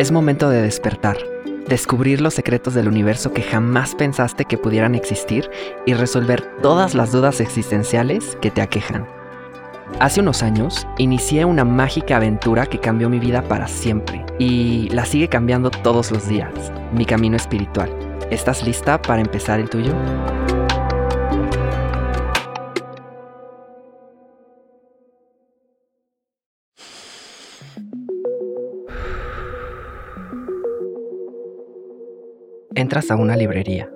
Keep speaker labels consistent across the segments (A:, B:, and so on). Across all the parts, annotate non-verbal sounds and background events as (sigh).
A: Es momento de despertar, descubrir los secretos del universo que jamás pensaste que pudieran existir y resolver todas las dudas existenciales que te aquejan. Hace unos años inicié una mágica aventura que cambió mi vida para siempre y la sigue cambiando todos los días, mi camino espiritual. ¿Estás lista para empezar el tuyo? Entras a una librería.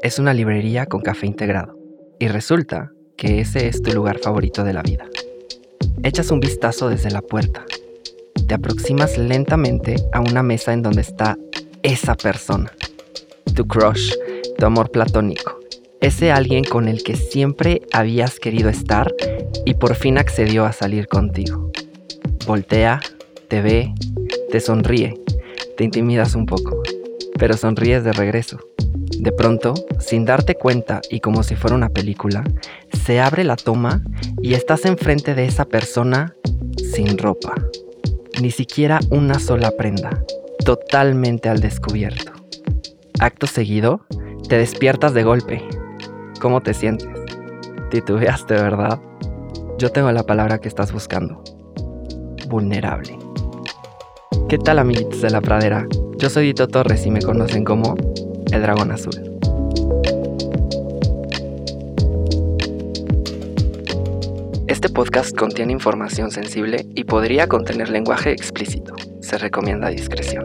A: Es una librería con café integrado. Y resulta que ese es tu lugar favorito de la vida. Echas un vistazo desde la puerta. Te aproximas lentamente a una mesa en donde está esa persona. Tu crush, tu amor platónico. Ese alguien con el que siempre habías querido estar y por fin accedió a salir contigo. Voltea, te ve, te sonríe, te intimidas un poco pero sonríes de regreso. De pronto, sin darte cuenta y como si fuera una película, se abre la toma y estás enfrente de esa persona sin ropa. Ni siquiera una sola prenda, totalmente al descubierto. Acto seguido, te despiertas de golpe. ¿Cómo te sientes? Titubeaste, ¿verdad? Yo tengo la palabra que estás buscando. Vulnerable. ¿Qué tal amiguitos de la pradera? Yo soy Dito Torres y me conocen como el Dragón Azul. Este podcast contiene información sensible y podría contener lenguaje explícito. Se recomienda discreción.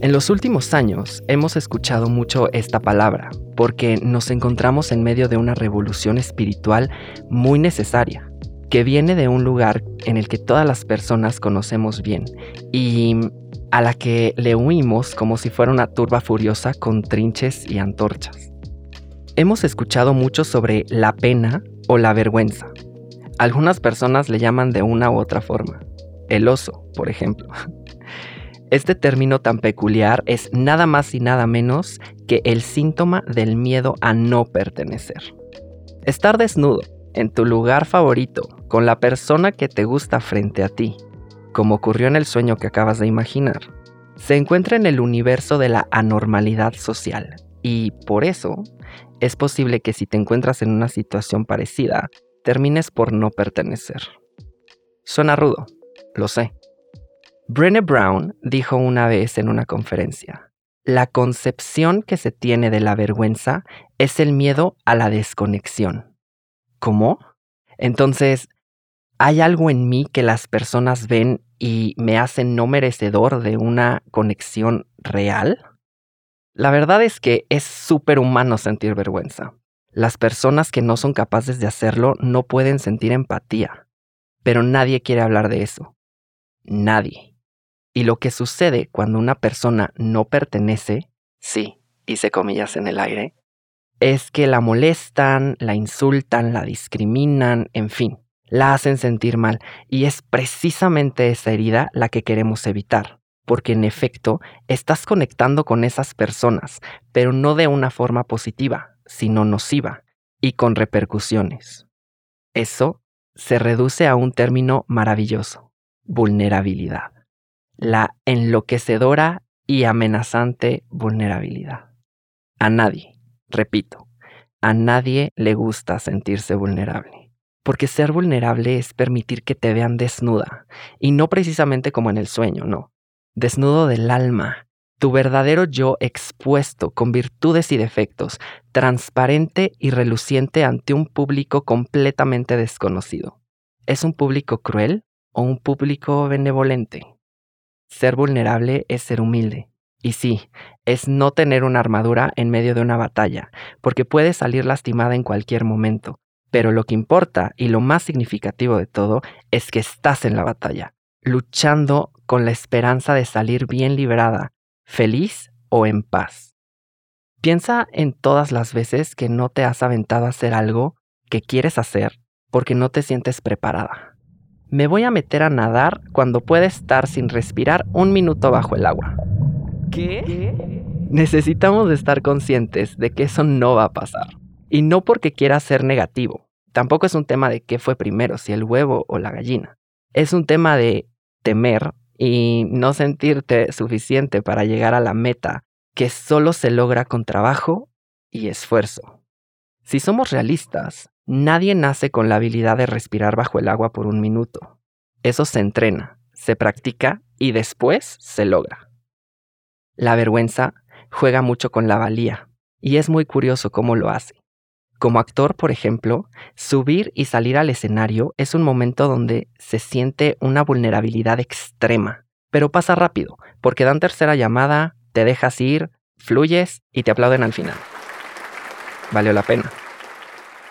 A: En los últimos años hemos escuchado mucho esta palabra porque nos encontramos en medio de una revolución espiritual muy necesaria que viene de un lugar en el que todas las personas conocemos bien y a la que le huimos como si fuera una turba furiosa con trinches y antorchas. Hemos escuchado mucho sobre la pena o la vergüenza. Algunas personas le llaman de una u otra forma. El oso, por ejemplo. Este término tan peculiar es nada más y nada menos que el síntoma del miedo a no pertenecer. Estar desnudo, en tu lugar favorito, con la persona que te gusta frente a ti, como ocurrió en el sueño que acabas de imaginar, se encuentra en el universo de la anormalidad social y por eso es posible que si te encuentras en una situación parecida, termines por no pertenecer. Suena rudo, lo sé. Brené Brown dijo una vez en una conferencia, la concepción que se tiene de la vergüenza es el miedo a la desconexión. ¿Cómo? Entonces, ¿hay algo en mí que las personas ven y me hacen no merecedor de una conexión real? La verdad es que es súper humano sentir vergüenza. Las personas que no son capaces de hacerlo no pueden sentir empatía, pero nadie quiere hablar de eso. Nadie. Y lo que sucede cuando una persona no pertenece, sí, hice comillas en el aire, es que la molestan, la insultan, la discriminan, en fin, la hacen sentir mal y es precisamente esa herida la que queremos evitar, porque en efecto estás conectando con esas personas, pero no de una forma positiva, sino nociva y con repercusiones. Eso se reduce a un término maravilloso, vulnerabilidad, la enloquecedora y amenazante vulnerabilidad. A nadie, Repito, a nadie le gusta sentirse vulnerable. Porque ser vulnerable es permitir que te vean desnuda, y no precisamente como en el sueño, no. Desnudo del alma, tu verdadero yo expuesto con virtudes y defectos, transparente y reluciente ante un público completamente desconocido. ¿Es un público cruel o un público benevolente? Ser vulnerable es ser humilde, y sí, es no tener una armadura en medio de una batalla, porque puedes salir lastimada en cualquier momento. Pero lo que importa y lo más significativo de todo es que estás en la batalla, luchando con la esperanza de salir bien liberada, feliz o en paz. Piensa en todas las veces que no te has aventado a hacer algo que quieres hacer porque no te sientes preparada. Me voy a meter a nadar cuando pueda estar sin respirar un minuto bajo el agua. ¿Qué? Necesitamos estar conscientes de que eso no va a pasar. Y no porque quiera ser negativo. tampoco es un tema de qué fue primero, si el huevo o la gallina. Es un tema de temer y no sentirte suficiente para llegar a la meta que solo se logra con trabajo y esfuerzo. Si somos realistas, nadie nace con la habilidad de respirar bajo el agua por un minuto. Eso se entrena, se practica y después se logra. La vergüenza juega mucho con la valía y es muy curioso cómo lo hace. Como actor, por ejemplo, subir y salir al escenario es un momento donde se siente una vulnerabilidad extrema, pero pasa rápido, porque dan tercera llamada, te dejas ir, fluyes y te aplauden al final. Valió la pena.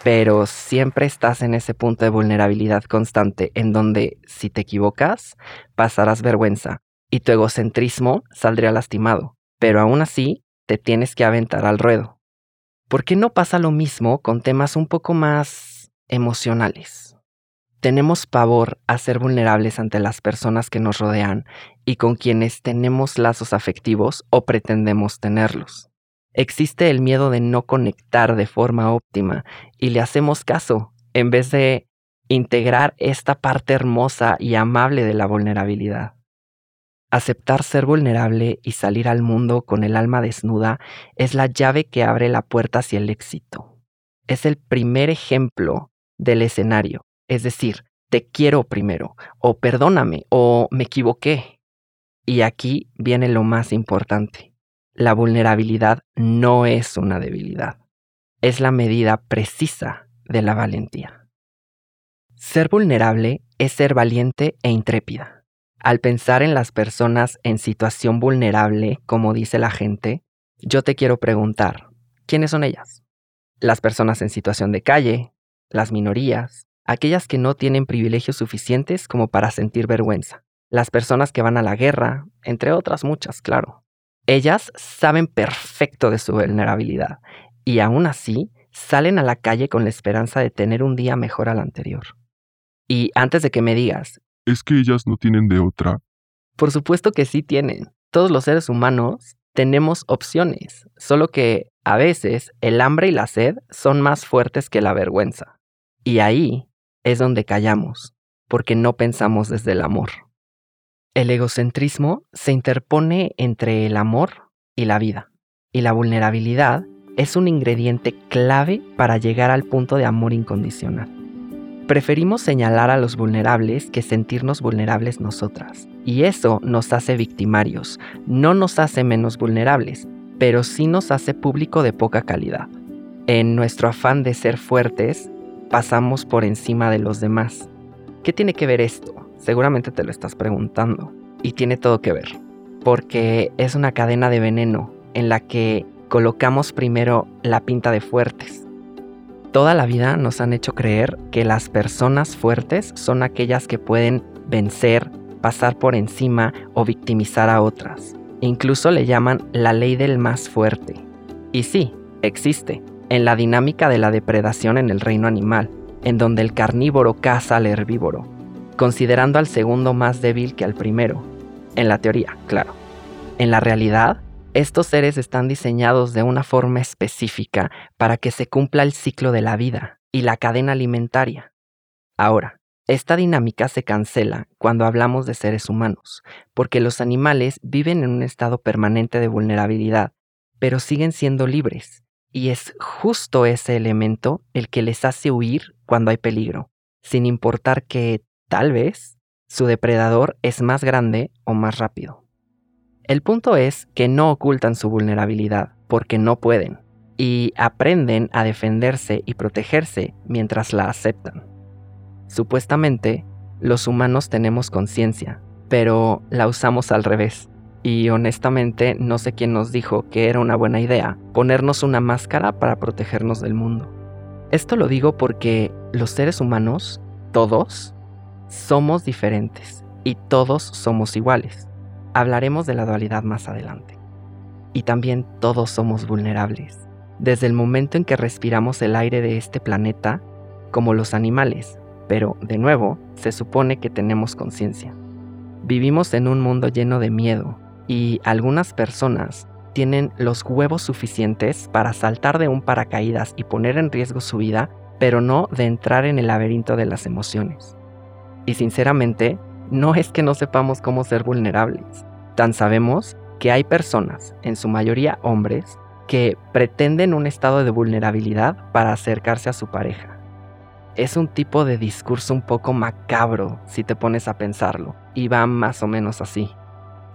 A: Pero siempre estás en ese punto de vulnerabilidad constante en donde si te equivocas, pasarás vergüenza y tu egocentrismo saldría lastimado, pero aún así te tienes que aventar al ruedo. ¿Por qué no pasa lo mismo con temas un poco más emocionales? Tenemos pavor a ser vulnerables ante las personas que nos rodean y con quienes tenemos lazos afectivos o pretendemos tenerlos. Existe el miedo de no conectar de forma óptima y le hacemos caso en vez de integrar esta parte hermosa y amable de la vulnerabilidad. Aceptar ser vulnerable y salir al mundo con el alma desnuda es la llave que abre la puerta hacia el éxito. Es el primer ejemplo del escenario, es decir, te quiero primero, o perdóname, o me equivoqué. Y aquí viene lo más importante. La vulnerabilidad no es una debilidad, es la medida precisa de la valentía. Ser vulnerable es ser valiente e intrépida. Al pensar en las personas en situación vulnerable, como dice la gente, yo te quiero preguntar, ¿quiénes son ellas? Las personas en situación de calle, las minorías, aquellas que no tienen privilegios suficientes como para sentir vergüenza, las personas que van a la guerra, entre otras muchas, claro. Ellas saben perfecto de su vulnerabilidad y aún así salen a la calle con la esperanza de tener un día mejor al anterior. Y antes de que me digas,
B: ¿Es que ellas no tienen de otra?
A: Por supuesto que sí tienen. Todos los seres humanos tenemos opciones, solo que a veces el hambre y la sed son más fuertes que la vergüenza. Y ahí es donde callamos, porque no pensamos desde el amor. El egocentrismo se interpone entre el amor y la vida, y la vulnerabilidad es un ingrediente clave para llegar al punto de amor incondicional. Preferimos señalar a los vulnerables que sentirnos vulnerables nosotras. Y eso nos hace victimarios, no nos hace menos vulnerables, pero sí nos hace público de poca calidad. En nuestro afán de ser fuertes, pasamos por encima de los demás. ¿Qué tiene que ver esto? Seguramente te lo estás preguntando. Y tiene todo que ver. Porque es una cadena de veneno en la que colocamos primero la pinta de fuertes Toda la vida nos han hecho creer que las personas fuertes son aquellas que pueden vencer, pasar por encima o victimizar a otras. Incluso le llaman la ley del más fuerte. Y sí, existe, en la dinámica de la depredación en el reino animal, en donde el carnívoro caza al herbívoro, considerando al segundo más débil que al primero. En la teoría, claro. En la realidad, estos seres están diseñados de una forma específica para que se cumpla el ciclo de la vida y la cadena alimentaria. Ahora, esta dinámica se cancela cuando hablamos de seres humanos, porque los animales viven en un estado permanente de vulnerabilidad, pero siguen siendo libres, y es justo ese elemento el que les hace huir cuando hay peligro, sin importar que, tal vez, su depredador es más grande o más rápido. El punto es que no ocultan su vulnerabilidad porque no pueden y aprenden a defenderse y protegerse mientras la aceptan. Supuestamente, los humanos tenemos conciencia, pero la usamos al revés. Y honestamente no sé quién nos dijo que era una buena idea ponernos una máscara para protegernos del mundo. Esto lo digo porque los seres humanos, todos, somos diferentes y todos somos iguales. Hablaremos de la dualidad más adelante. Y también todos somos vulnerables. Desde el momento en que respiramos el aire de este planeta, como los animales, pero, de nuevo, se supone que tenemos conciencia. Vivimos en un mundo lleno de miedo y algunas personas tienen los huevos suficientes para saltar de un paracaídas y poner en riesgo su vida pero no de entrar en el laberinto de las emociones. Y sinceramente, no es que no sepamos cómo ser vulnerables, tan sabemos que hay personas, en su mayoría hombres, que pretenden un estado de vulnerabilidad para acercarse a su pareja. Es un tipo de discurso un poco macabro si te pones a pensarlo, y va más o menos así.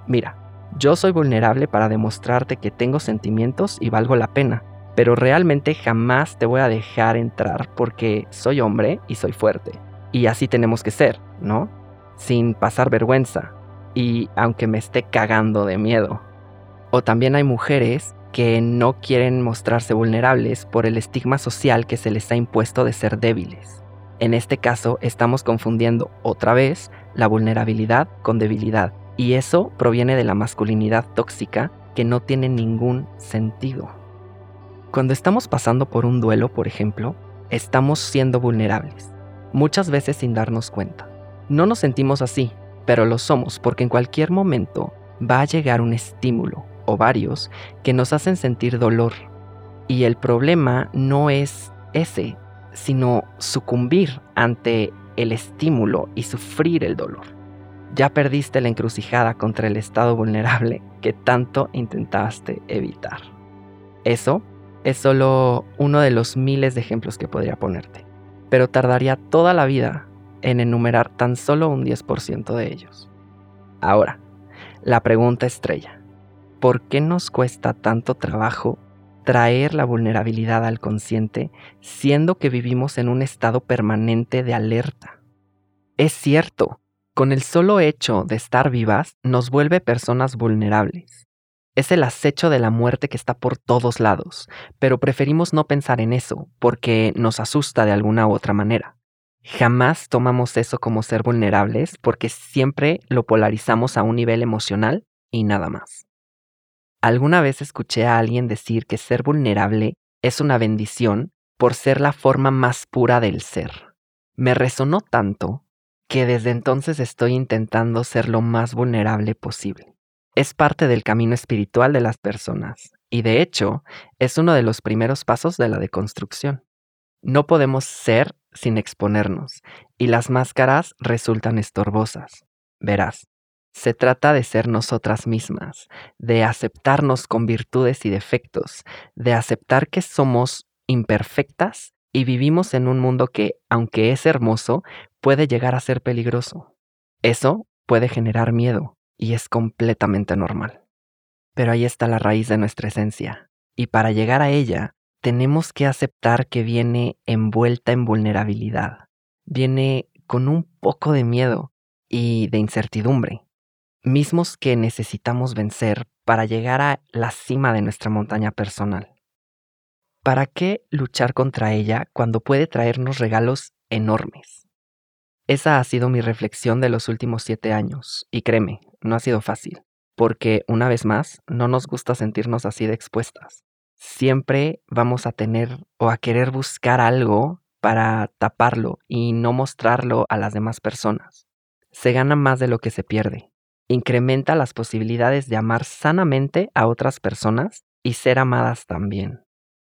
A: Mira, yo soy vulnerable para demostrarte que tengo sentimientos y valgo la pena, pero realmente jamás te voy a dejar entrar porque soy hombre y soy fuerte. Y así tenemos que ser, ¿no? Sin pasar vergüenza, y aunque me esté cagando de miedo. O también hay mujeres que no quieren mostrarse vulnerables por el estigma social que se les ha impuesto de ser débiles. En este caso estamos confundiendo otra vez la vulnerabilidad con debilidad y eso proviene de la masculinidad tóxica que no tiene ningún sentido. Cuando estamos pasando por un duelo, por ejemplo, estamos siendo vulnerables, muchas veces sin darnos cuenta. No nos sentimos así, pero lo somos porque en cualquier momento va a llegar un estímulo o varios que nos hacen sentir dolor. Y el problema no es ese, sino sucumbir ante el estímulo y sufrir el dolor. Ya perdiste la encrucijada contra el estado vulnerable que tanto intentaste evitar. Eso es solo uno de los miles de ejemplos que podría ponerte, pero tardaría toda la vida en enumerar tan solo un 10% de ellos. Ahora, la pregunta estrella. ¿por qué nos cuesta tanto trabajo traer la vulnerabilidad al consciente siendo que vivimos en un estado permanente de alerta? Es cierto, con el solo hecho de estar vivas nos vuelve personas vulnerables. Es el acecho de la muerte que está por todos lados, pero preferimos no pensar en eso porque nos asusta de alguna u otra manera. Jamás tomamos eso como ser vulnerables porque siempre lo polarizamos a un nivel emocional y nada más. Alguna vez escuché a alguien decir que ser vulnerable es una bendición por ser la forma más pura del ser. Me resonó tanto que desde entonces estoy intentando ser lo más vulnerable posible. Es parte del camino espiritual de las personas y de hecho es uno de los primeros pasos de la deconstrucción. No podemos ser sin exponernos y las máscaras resultan estorbosas. Verás, se trata de ser nosotras mismas, de aceptarnos con virtudes y defectos, de aceptar que somos imperfectas y vivimos en un mundo que, aunque es hermoso, puede llegar a ser peligroso. Eso puede generar miedo y es completamente normal. Pero ahí está la raíz de nuestra esencia, y para llegar a ella tenemos que aceptar que viene envuelta en vulnerabilidad, viene con un poco de miedo y de incertidumbre mismos que necesitamos vencer para llegar a la cima de nuestra montaña personal. ¿Para qué luchar contra ella cuando puede traernos regalos enormes? Esa ha sido mi reflexión de los últimos siete años, y créeme, no ha sido fácil, porque una vez más, no nos gusta sentirnos así de expuestas. Siempre vamos a tener o a querer buscar algo para taparlo y no mostrarlo a las demás personas. Se gana más de lo que se pierde, incrementa las posibilidades de amar sanamente a otras personas y ser amadas también.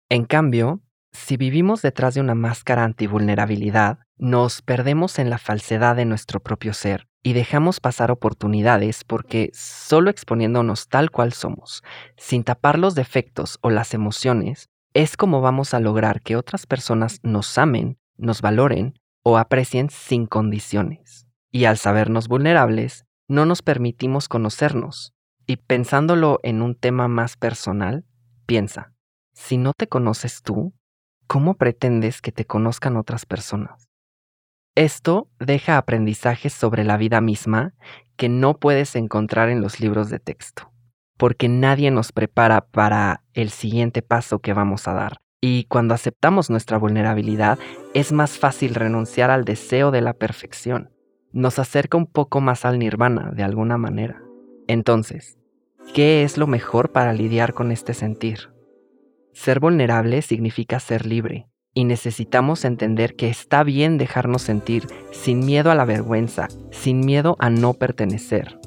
A: En cambio, si vivimos detrás de una máscara antivulnerabilidad, nos perdemos en la falsedad de nuestro propio ser y dejamos pasar oportunidades porque solo exponiéndonos tal cual somos, sin tapar los defectos o las emociones, es como vamos a lograr que otras personas nos amen, nos valoren o aprecien sin condiciones. Y al sabernos vulnerables, no nos permitimos conocernos. Y pensándolo en un tema más personal, piensa, si no te conoces tú, ¿cómo pretendes que te conozcan otras personas? Esto deja aprendizajes sobre la vida misma que no puedes encontrar en los libros de texto, porque nadie nos prepara para el siguiente paso que vamos a dar. Y cuando aceptamos nuestra vulnerabilidad, es más fácil renunciar al deseo de la perfección nos acerca un poco más al nirvana de alguna manera. Entonces, ¿qué es lo mejor para lidiar con este sentir? Ser vulnerable significa ser libre, y necesitamos entender que está bien dejarnos sentir sin miedo a la vergüenza, sin miedo a no pertenecer.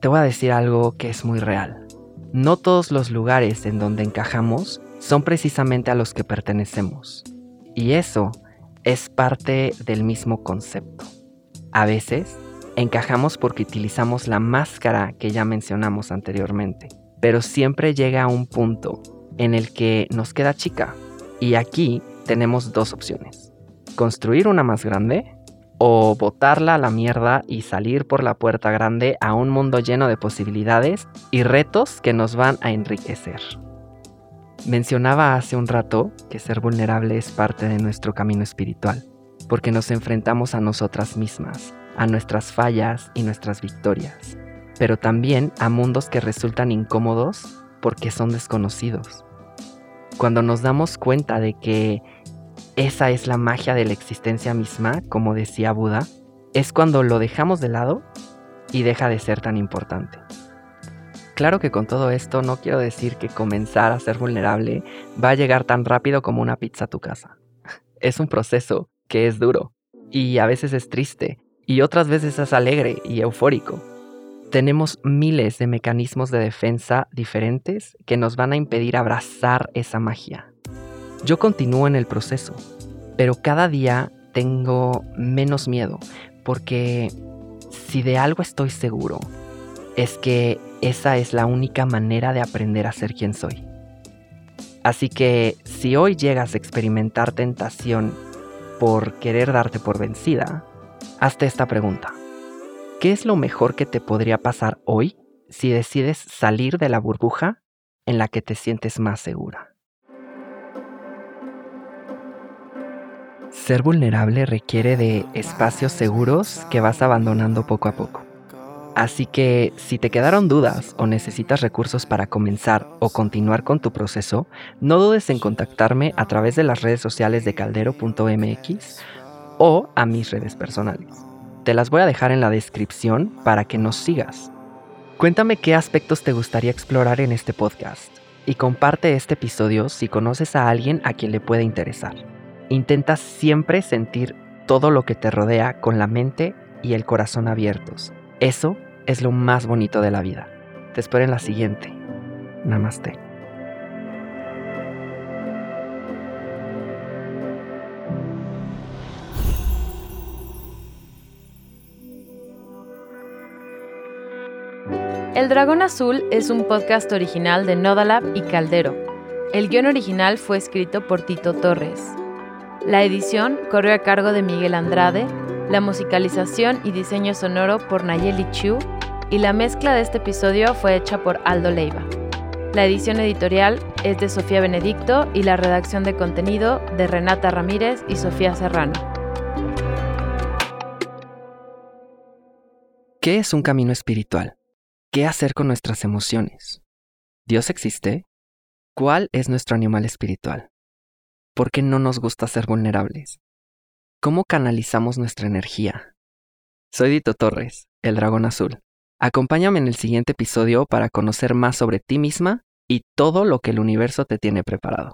A: Te voy a decir algo que es muy real. No todos los lugares en donde encajamos son precisamente a los que pertenecemos. Y eso es parte del mismo concepto. A veces encajamos porque utilizamos la máscara que ya mencionamos anteriormente, pero siempre llega a un punto en el que nos queda chica. Y aquí tenemos dos opciones. Construir una más grande o botarla a la mierda y salir por la puerta grande a un mundo lleno de posibilidades y retos que nos van a enriquecer. Mencionaba hace un rato que ser vulnerable es parte de nuestro camino espiritual, porque nos enfrentamos a nosotras mismas, a nuestras fallas y nuestras victorias, pero también a mundos que resultan incómodos porque son desconocidos. Cuando nos damos cuenta de que esa es la magia de la existencia misma, como decía Buda, es cuando lo dejamos de lado y deja de ser tan importante. Claro que con todo esto no quiero decir que comenzar a ser vulnerable va a llegar tan rápido como una pizza a tu casa. (laughs) Es un proceso que es duro y a veces es triste y otras veces es alegre y eufórico. Tenemos miles de mecanismos de defensa diferentes que nos van a impedir abrazar esa magia. Yo continúo en el proceso, pero cada día tengo menos miedo, porque si de algo estoy seguro, es que esa es la única manera de aprender a ser quien soy. Así que si hoy llegas a experimentar tentación por querer darte por vencida, hazte esta pregunta. ¿Qué es lo mejor que te podría pasar hoy si decides salir de la burbuja en la que te sientes más segura? Ser vulnerable requiere de espacios seguros que vas abandonando poco a poco. Así que si te quedaron dudas o necesitas recursos para comenzar o continuar con tu proceso, no dudes en contactarme a través de las redes sociales de caldero.mx o a mis redes personales. Te las voy a dejar en la descripción para que nos sigas. Cuéntame qué aspectos te gustaría explorar en este podcast y comparte este episodio si conoces a alguien a quien le puede interesar. Intenta siempre sentir todo lo que te rodea con la mente y el corazón abiertos. Eso es lo más bonito de la vida. Te espero en la siguiente. Namaste.
C: El Dragón Azul es un podcast original de Nodalab y Caldero. El guion original fue escrito por Tito Torres. La edición corrió a cargo de Miguel Andrade, la musicalización y diseño sonoro por Nayeli Chu y la mezcla de este episodio fue hecha por Aldo Leiva. La edición editorial es de Sofía Benedicto y la redacción de contenido de Renata Ramírez y Sofía Serrano.
A: ¿Qué es un camino espiritual? ¿Qué hacer con nuestras emociones? ¿Dios existe? ¿Cuál es nuestro animal espiritual? ¿Por qué no nos gusta ser vulnerables? ¿Cómo canalizamos nuestra energía? Soy Dito Torres, el dragón azul. Acompáñame en el siguiente episodio para conocer más sobre ti misma y todo lo que el universo te tiene preparado.